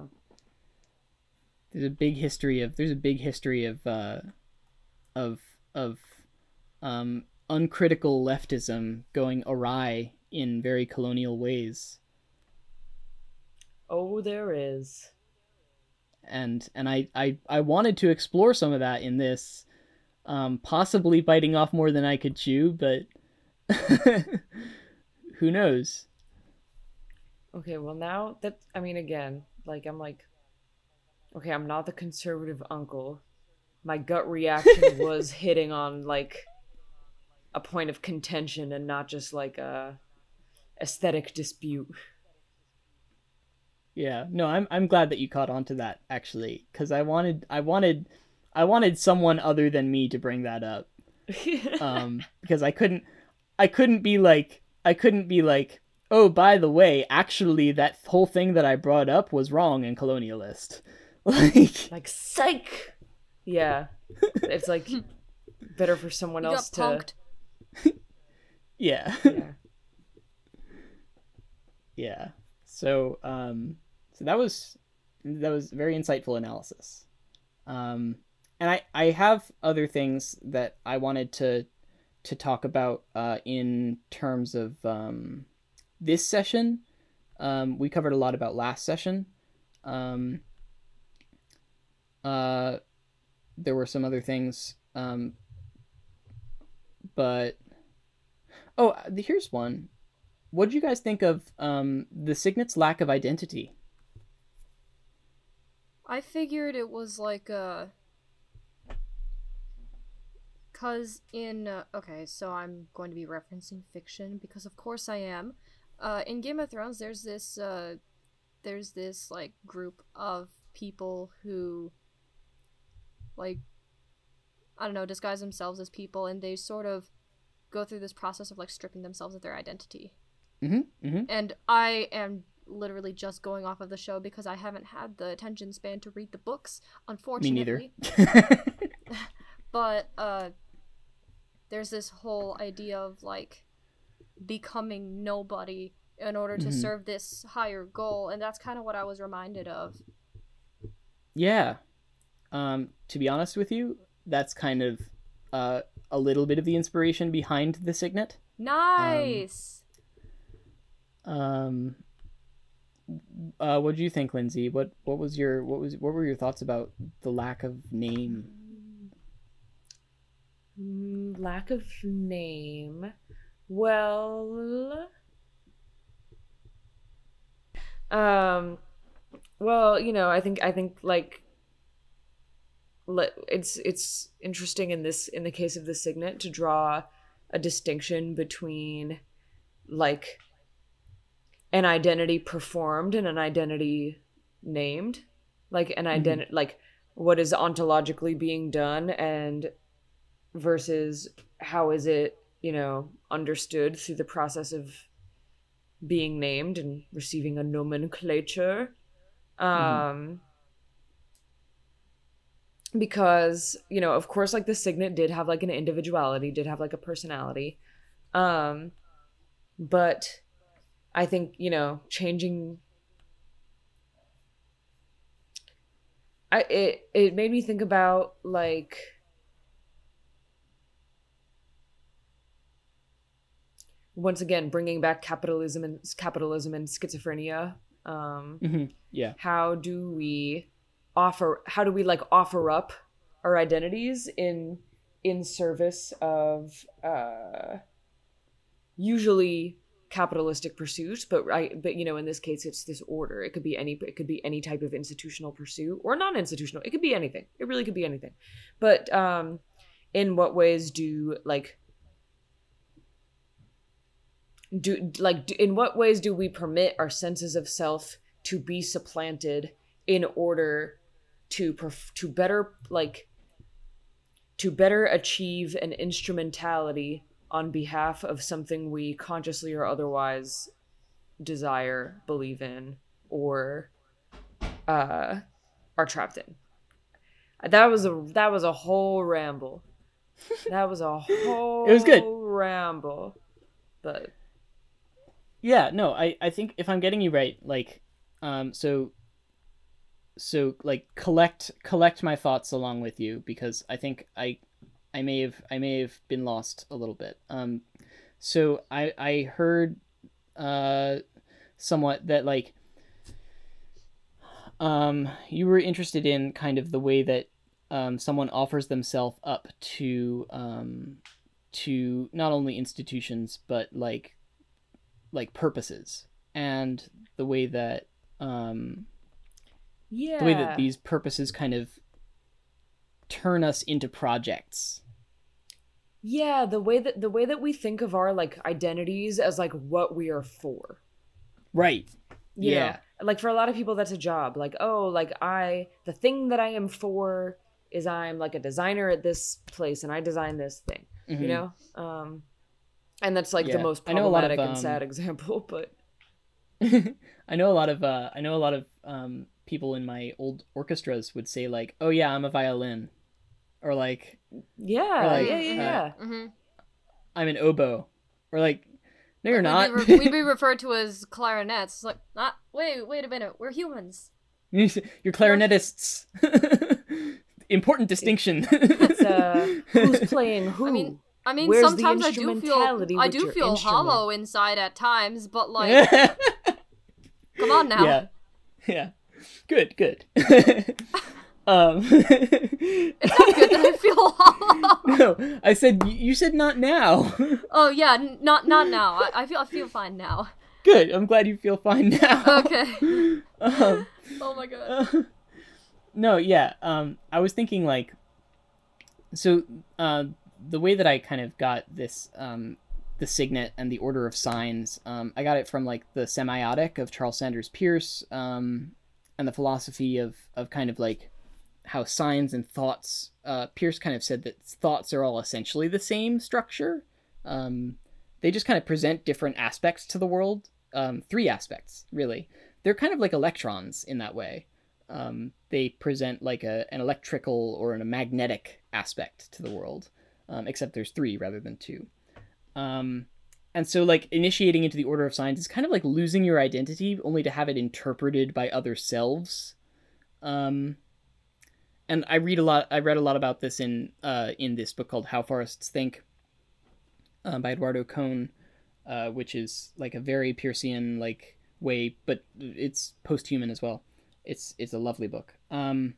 there's a big history of there's a big history of uh of of um uncritical leftism going awry in very colonial ways. Oh, there is. and and I, I I wanted to explore some of that in this, um, possibly biting off more than I could chew, but [LAUGHS] who knows? Okay, well now that I mean again, like I'm like okay, I'm not the conservative uncle. My gut reaction was [LAUGHS] hitting on like a point of contention and not just like a aesthetic dispute. Yeah, no, I'm I'm glad that you caught on to that actually, because I wanted I wanted I wanted someone other than me to bring that up, [LAUGHS] um, because I couldn't I couldn't be like I couldn't be like oh by the way actually that whole thing that I brought up was wrong and colonialist, [LAUGHS] like like psych. Yeah. It's like [LAUGHS] better for someone You else got to punked. [LAUGHS] yeah. yeah. [LAUGHS] Yeah. So um so that was that was very insightful analysis. Um and I I have other things that I wanted to to talk about uh in terms of um this session. Um we covered a lot about last session. Um uh there were some other things um but oh here's one what did you guys think of um, the Signet's lack of identity? I figured it was like a. Cause in uh, okay, so I'm going to be referencing fiction because of course I am. Uh, in Game of Thrones, there's this uh, there's this like group of people who, like, I don't know, disguise themselves as people, and they sort of go through this process of like stripping themselves of their identity. Mm-hmm. Mm-hmm. And I am literally just going off of the show because I haven't had the attention span to read the books, unfortunately. Me neither. [LAUGHS] But uh there's this whole idea of like becoming nobody in order to Mhm. serve this higher goal, and that's kind of what I was reminded of. yeah. Um, to be honest with you, that's kind of uh, a little bit of the inspiration behind the Signet. Nice. Um, uh, what do you think, Lindsay? What what was your what was what were your thoughts about the lack of name? Mm, lack of name. Well, um, well, you know, I think I think like le- it's it's interesting in this in the case of the signet to draw a distinction between like an identity performed and an identity named. Like an identity like what is ontologically being done and versus how is it you know understood through the process of being named and receiving a nomenclature. Um because you know of course like the signet did have like an individuality did have like a personality um but i think you know changing i it it made me think about like once again bringing back capitalism and capitalism and schizophrenia um hmm Yeah. how do we offer how do we like offer up our identities in in service of uh, usually capitalistic pursuit but I but you know in this case it's this order. It could be any it could be any type of institutional pursuit or non-institutional. It could be anything. It really could be anything. But um in what ways do like do like do, in what ways do we permit our senses of self to be supplanted in order to perf- to better like to better achieve an instrumentality on behalf of something we consciously or otherwise desire, believe in, or uh, are trapped in. That was a that was a whole ramble. That was a [LAUGHS] whole It was good. ramble. But Yeah, no, I I think if I'm getting you right, like, um, so, so like collect collect my thoughts along with you because I think I, I may have I may have been lost a little bit. Um, so I I heard, uh, somewhat that like, um, you were interested in kind of the way that, um, someone offers themselves up to, um, to not only institutions but like like purposes and the way that um yeah, the way that these purposes kind of turn us into projects yeah, the way that the way that we think of our like identities as like what we are for. right you Yeah. know like for a lot of people that's a job like oh like i the thing that i am for is i'm like a designer at this place and i design this thing Mhm. you know um and that's like the most I know a lot of, problematic and um, sad [LAUGHS] example but [LAUGHS] i know a lot of uh i know a lot of um people in my old orchestras would say like oh yeah i'm a violin or like yeah like, yeah yeah uh, yeah hmm i'm an oboe or like no you're We'd not Be re- we'd be [LAUGHS] referred to as clarinets. It's like, not. Wait, wait a minute. We're humans. [LAUGHS] you're clarinetists [LAUGHS] important distinction uh who's playing who I mean, I mean, Where's sometimes I do feel I do feel instrument? hollow inside at times, but like, come on now. Yeah. Yeah. Good, good. [LAUGHS] um [LAUGHS] It's not good that I feel hollow. [LAUGHS] No, I said you said not now. Oh yeah, n- not not now. I, I feel I feel fine now. good. I'm glad you feel fine now. Okay. Um, Oh my god. uh, no, yeah. Um I was thinking like so uh the way that I kind of got this um the signet and the order of signs um I got it from like the semiotic of Charles Sanders Peirce um and the philosophy of of kind of like how signs and thoughts uh Peirce kind of said that thoughts are all essentially the same structure. Um they just kind of present different aspects to the world um three aspects really. They're kind of like electrons in that way. Um they present like a an electrical or an, a magnetic aspect to the world um except there's three rather than two. Um and so like initiating into the order of signs is kind of like losing your identity only to have it interpreted by other selves. Um and i read a lot i read a lot about this in uh in this book called how forests think um, by eduardo kohn uh which is like a very Peircean like way but it's post-human as well. It's it's a lovely book. Um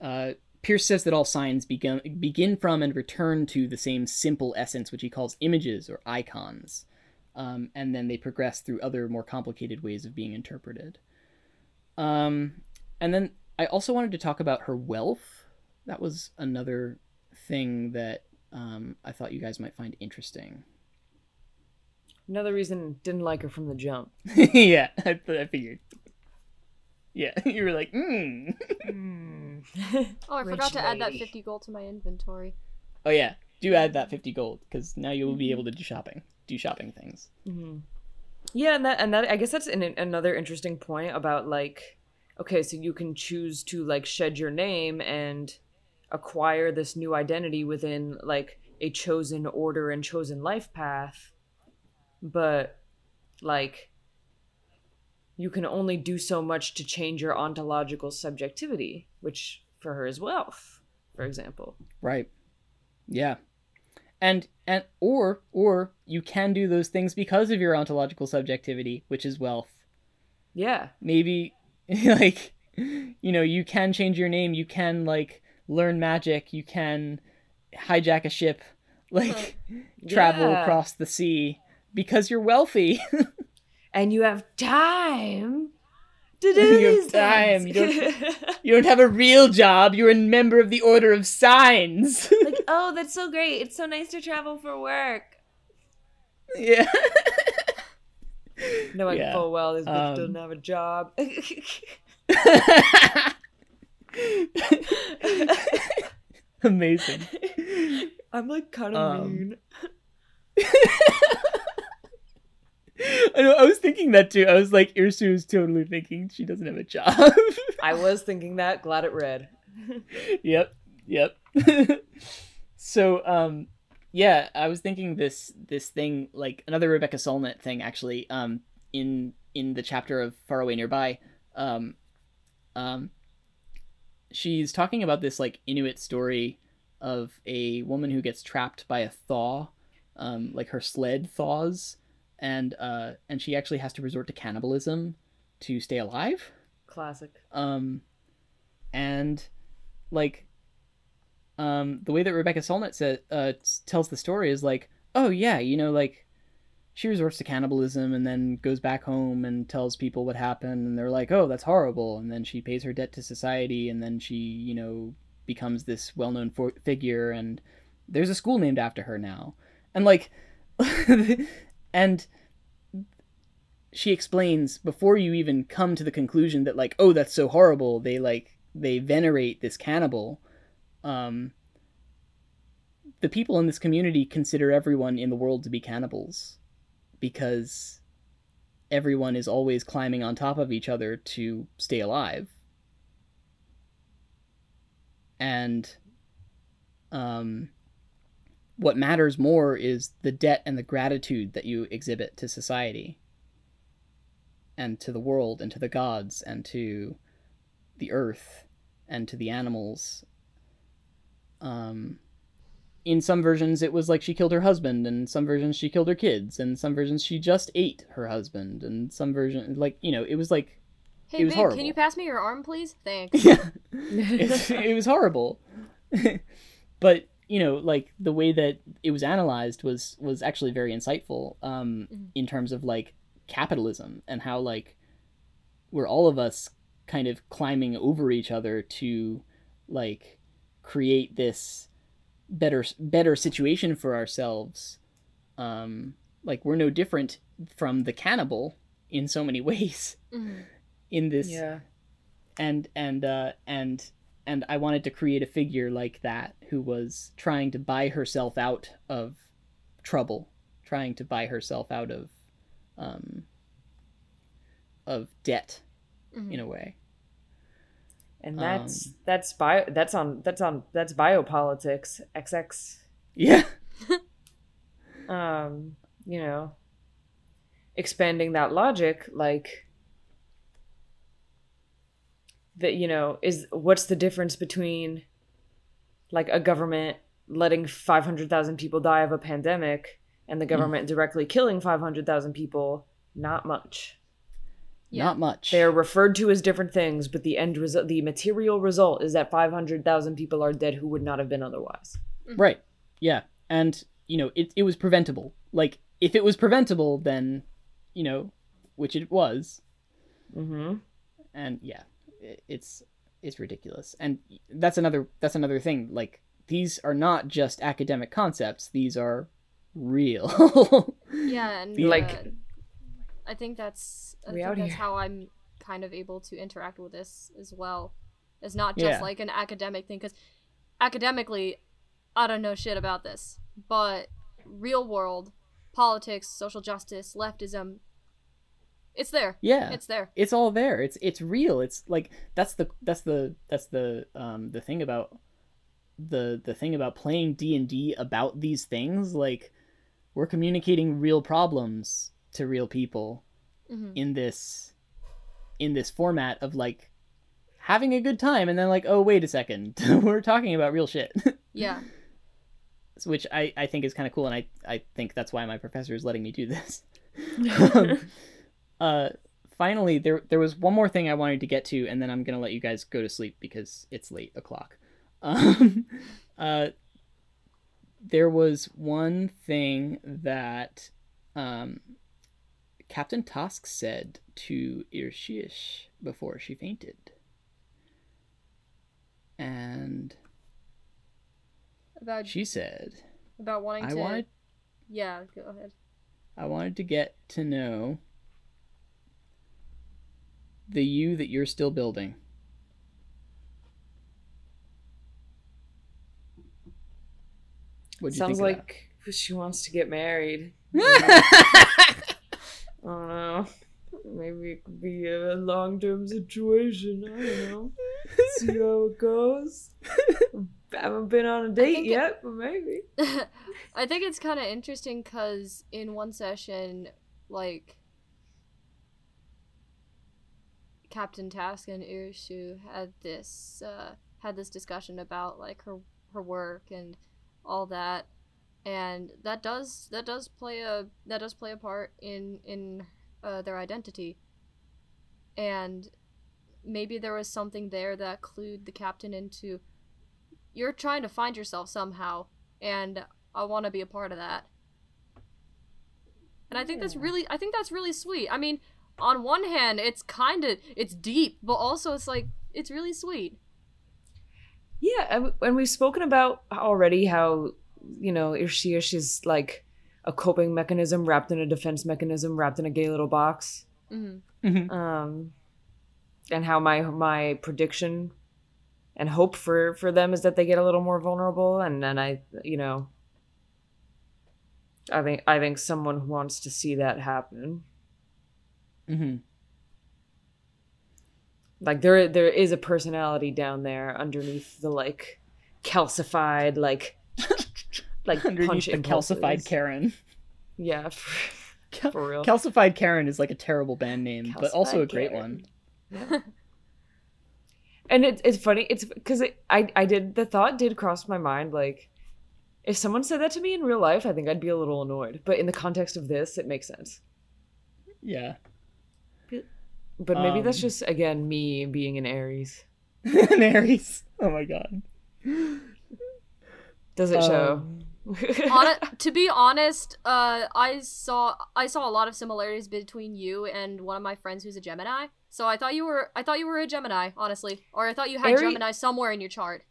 uh Peirce says that all signs begin begin from and return to the same simple essence, which he calls images or icons, um, and then they progress through other more complicated ways of being interpreted. Um, and then I also wanted to talk about her wealth. That was another thing that um, I thought you guys might find interesting. another reason didn't like her from the jump [LAUGHS] yeah, I, I figured. Yeah, [LAUGHS] you were like, mm. [LAUGHS] Oh, I forgot to add that 50 gold to my inventory. oh yeah, do add that fifty gold because now you will be able to do shopping, do shopping things. Mm-hmm. Yeah, and that and that I guess that's an, another interesting point about like, okay, so you can choose to like shed your name and acquire this new identity within like a chosen order and chosen life path, but like you can only do so much to change your ontological subjectivity, which for her is wealth, for example. Right. Yeah. And and or or you can do those things because of your ontological subjectivity, which is wealth. Yeah. Maybe [LAUGHS] like you know, you can change your name, you can like learn magic, you can hijack a ship, [LAUGHS] like travel across the sea because you're wealthy. [LAUGHS] and you have time to [LAUGHS] do You have these time, things. you [LAUGHS] you don't have a real job. You're a member of the Order of Signs. [LAUGHS] like, oh, that's so great. It's so nice to travel for work. yeah. Knowing Yeah. full well this bitch Um, doesn't have a job. Amazing. I'm like kind of Um, mean. [LAUGHS] I know. I was thinking that too. I was like, Ursu is totally thinking she doesn't have a job. [LAUGHS] I was thinking that. Glad it read. [LAUGHS] yep. Yep. so, um, yeah, I was thinking this this thing like another Rebecca Solnit thing actually. Um, in in the chapter of Faraway Nearby, um, um, she's talking about this like Inuit story of a woman who gets trapped by a thaw, um, like her sled thaws, and uh, and she actually has to resort to cannibalism to stay alive. Classic. Um, and like, um, the way that Rebecca Solnit says uh, tells the story is like, oh yeah, you know, like she resorts to cannibalism and then goes back home and tells people what happened, and they're like, oh, that's horrible, and then she pays her debt to society, and then she, you know, becomes this well-known for- figure, and there's a school named after her now, and like, [LAUGHS] and she explains before you even come to the conclusion that like oh that's so horrible they like they venerate this cannibal um the people in this community consider everyone in the world to be cannibals because everyone is always climbing on top of each other to stay alive. And um what matters more is the debt and the gratitude that you exhibit to society and to the world and to the gods and to the earth and to the animals um in some versions it was like she killed her husband and some versions she killed her kids and some versions she just ate her husband and some version like you know it was like Hey, It was babe, horrible. can you pass me your arm, please? Thanks. [LAUGHS] yeah it, [LAUGHS] it was horrible [LAUGHS] but you know like the way that it was analyzed was was actually very insightful um Mhm. in terms of like capitalism and how like we're all of us kind of climbing over each other to like create this better better situation for ourselves um like we're no different from the cannibal in so many [LAUGHS] ways Mhm. in this yeah. and and uh and and I wanted to create a figure like that who was trying to buy herself out of trouble, trying to buy herself out of um of debt Mhm. in a way. And that's Um, that's bio that's on that's on that's biopolitics XX Yeah. [LAUGHS] um you know expanding that logic like that you know is what's the difference between like a government letting 500,000 people die of a pandemic and the government directly killing 500,000 people not much Yeah. Not much. they are referred to as different things but the end result the material result is that 500,000 people are dead who would not have been otherwise Right. Yeah. And you know, it it was preventable. Like if it was preventable then, you know, which it was, mhm and yeah i- it's it's ridiculous and that's another that's another thing like these are not just academic concepts these are real Yeah, [LAUGHS] and Like- uh, I think that's I think that's here. how I'm kind of able to interact with this as well. It's not just Yeah. like an academic thing because academically, I don't know shit about this, but real world politics, social justice, leftism, it's there. yeah. It's there. it's all there. It's it's real. It's like that's the that's the that's the um the thing about the the thing about playing d&d about these things. Like we're communicating real problems to real people hmm in this in this format of like having a good time and then like oh wait a second. [LAUGHS] We're talking about real shit. [LAUGHS] Yeah. which i i think is kind of cool and i i think that's why my professor is letting me do this. [LAUGHS] Um, uh finally there there was one more thing i wanted to get to and then i'm gonna let you guys go to sleep because it's late o'clock [LAUGHS] um uh there was one thing that um, Captain Tosk said to Irshish before she fainted. And About she said, about wanting I to. wanted Yeah, go ahead. I wanted to get to know the you that you're still building. What'd you Sounds think of like she wants to get married. [LAUGHS] I don't know. Maybe it could be a long term situation. I don't know. See how it goes. I [LAUGHS] haven't been on a date think it- yet, but maybe. [LAUGHS] I think it's kind of interesting because in one session, like Captain Tosk and Irishu had this uh, had this discussion about like her her work and all that, and that does that does play a that does play a part in in uh, their identity, and maybe there was something there that clued the captain into you're trying to find yourself somehow and I want to be a part of that. And I think that's really I think that's really sweet. I mean, on one hand, it's kind of it's deep, but also it's like it's really sweet. Yeah, and- and we've spoken about already how you know Irshish is like a coping mechanism wrapped in a defense mechanism wrapped in a gay little box. hmm Mhm. Um, and how my my prediction and hope for for them is that they get a little more vulnerable, and then I you know. I think I think someone wants to see that happen. Mhm. Like there there is a personality down there underneath the like calcified like [LAUGHS] like Underneath punch the calcified. Karen. Yeah, for, [LAUGHS] Cal- for real. Calcified Karen is like a terrible band name, but also a great Karen. one. and it, it's funny. It's because it, I I did the thought did cross my mind like if someone said that to me in real life, I think I'd be a little annoyed. But in the context of this, it makes sense. Yeah. But maybe that's Um, just again me being an Aries. [LAUGHS] An Aries. Oh my god. Does it show? Um, [LAUGHS] Hon- to be honest, uh, I saw I saw a lot of similarities between you and one of my friends who's a Gemini. So I thought you were I thought you were a Gemini, honestly, or I thought you had Ari- Gemini somewhere in your chart.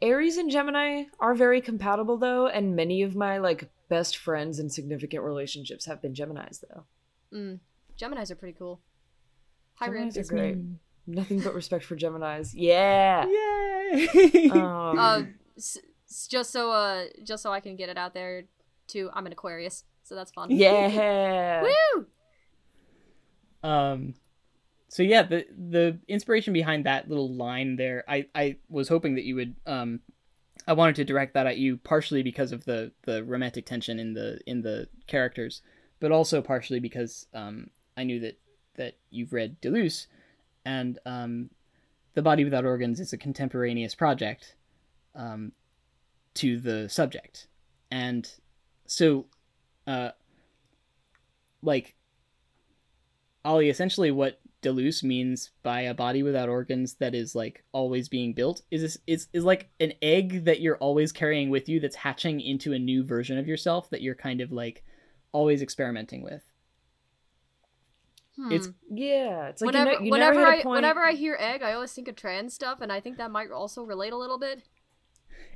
Aries and Gemini are very compatible though, and many of my like best friends and significant relationships have been Geminis though. Mm. Geminis are pretty cool. Hi, Rin. Geminis are great. me. Nothing but respect for Geminis. Yeah. Yay! Um, [LAUGHS] Uh, s- s- just so uh, just so I can get it out there, too. I'm an Aquarius, so that's fun. yeah. [LAUGHS] Woo! um so yeah the the inspiration behind that little line there i i was hoping that you would um i wanted to direct that at you partially because of the the romantic tension in the in the characters but also partially because um i knew that that you've read deleuze and um the body without organs is a contemporaneous project um to the subject and so uh like Ollie, essentially what Deleuze means by a body without organs that is like always being built is this is, is like an egg that you're always carrying with you that's hatching into a new version of yourself that you're kind of like always experimenting with. Hmm. It's Yeah. It's like whenever you, ne- you whenever never hit I a point. whenever I hear egg, I always think of trans stuff, and I think that might also relate a little bit.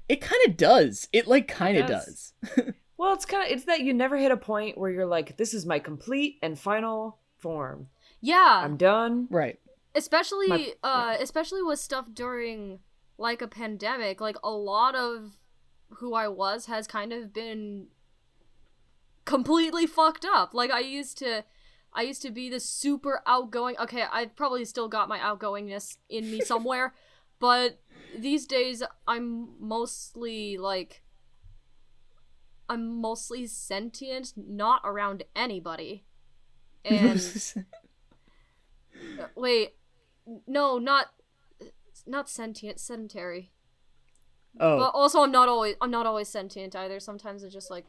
it kind of does. It like kind of does. does. [LAUGHS] Well, it's kind of it's that you never hit a point where you're like, this is my complete and final form. Yeah, I'm done. right. especially My- uh especially with stuff during like a pandemic like a lot of who i was has kind of been completely fucked up like i used to i used to be this super outgoing okay i've probably still got my outgoingness in me [LAUGHS] somewhere but these days i'm mostly like i'm mostly sentient not around anybody [LAUGHS] and [LAUGHS] Wait, no, not not sentient, sedentary. oh, But also, I'm not always I'm not always sentient either. Sometimes it's just like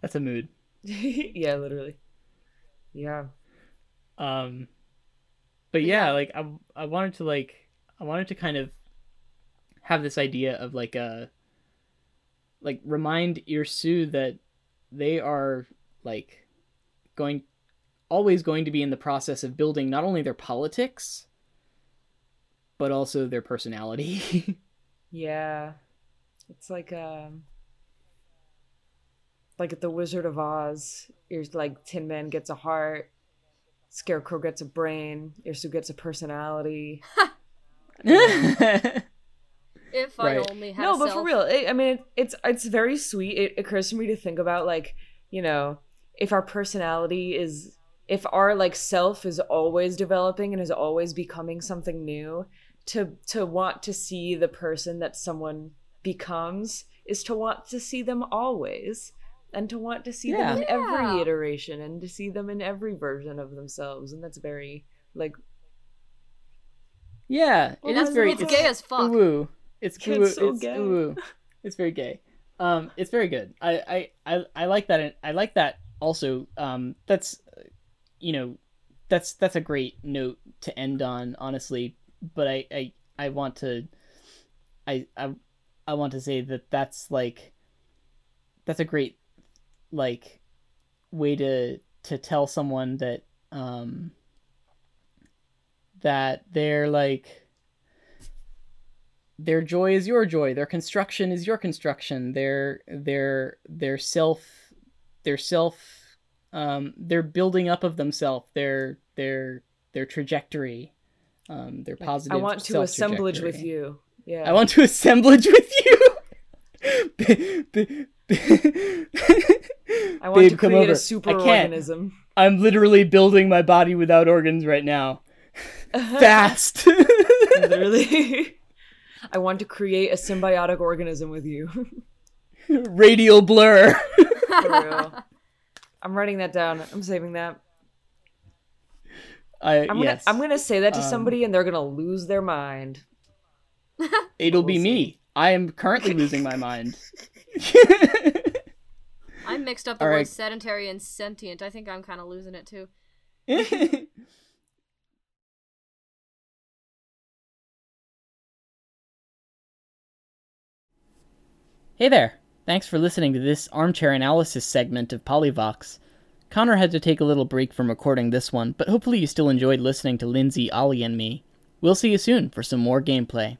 that's a mood. yeah, literally. Yeah. Um, but yeah, yeah. like I, I wanted to like I wanted to kind of have this idea of like a like remind Irsu that they are like going always going to be in the process of building not only their politics but also their personality. [LAUGHS] Yeah. It's like um like at the Wizard of Oz, you're like Tin Man gets a heart, Scarecrow gets a brain, Irsu gets a personality. [LAUGHS] [LAUGHS] If I Right. only had no, a but for real, it, I mean, it, it's it's very sweet. It occurs to me to think about like, you know, if our personality is if our like self is always developing and is always becoming something new, to to want to see the person that someone becomes is to want to see them always and to want to see Yeah. them in every iteration and to see them in every version of themselves and that's very like yeah, Well, it is very it's gay as fuck. Woo. It's It's woo. so it's gay. woo. It's very gay. Um, it's very good. I, I, I, I like that. I like that. Also, um, that's, uh, you know, that's that's a great note to end on. Honestly, but I, I, I want to, I, I, I want to say that that's like, that's a great, like, way to to tell someone that, um, that they're like their joy is your joy their construction is your construction their their their self their self um their building up of themselves their their their trajectory um their positive I want to assemblage with you. Yeah. i want to [LAUGHS] assemblage with you [LAUGHS] I want Babe, to come create over. a super I can't. organism. i'm literally building my body without organs right now [LAUGHS] fast [LAUGHS] Literally. [LAUGHS] I want to create a symbiotic organism with you. radial blur For real. I'm writing that down. I'm saving that. I, I'm gonna yes. I'm gonna say that to Um, somebody and they're gonna lose their mind. It'll We'll be see. me. I am currently losing my mind. I mixed up the All word right. sedentary and sentient. I think I'm kind of losing it too. [LAUGHS] hey there. Thanks for listening to this armchair analysis segment of Polyvox. Connor had to take a little break from recording this one, but hopefully you still enjoyed listening to Lindsay, Ollie, and me. We'll see you soon for some more gameplay.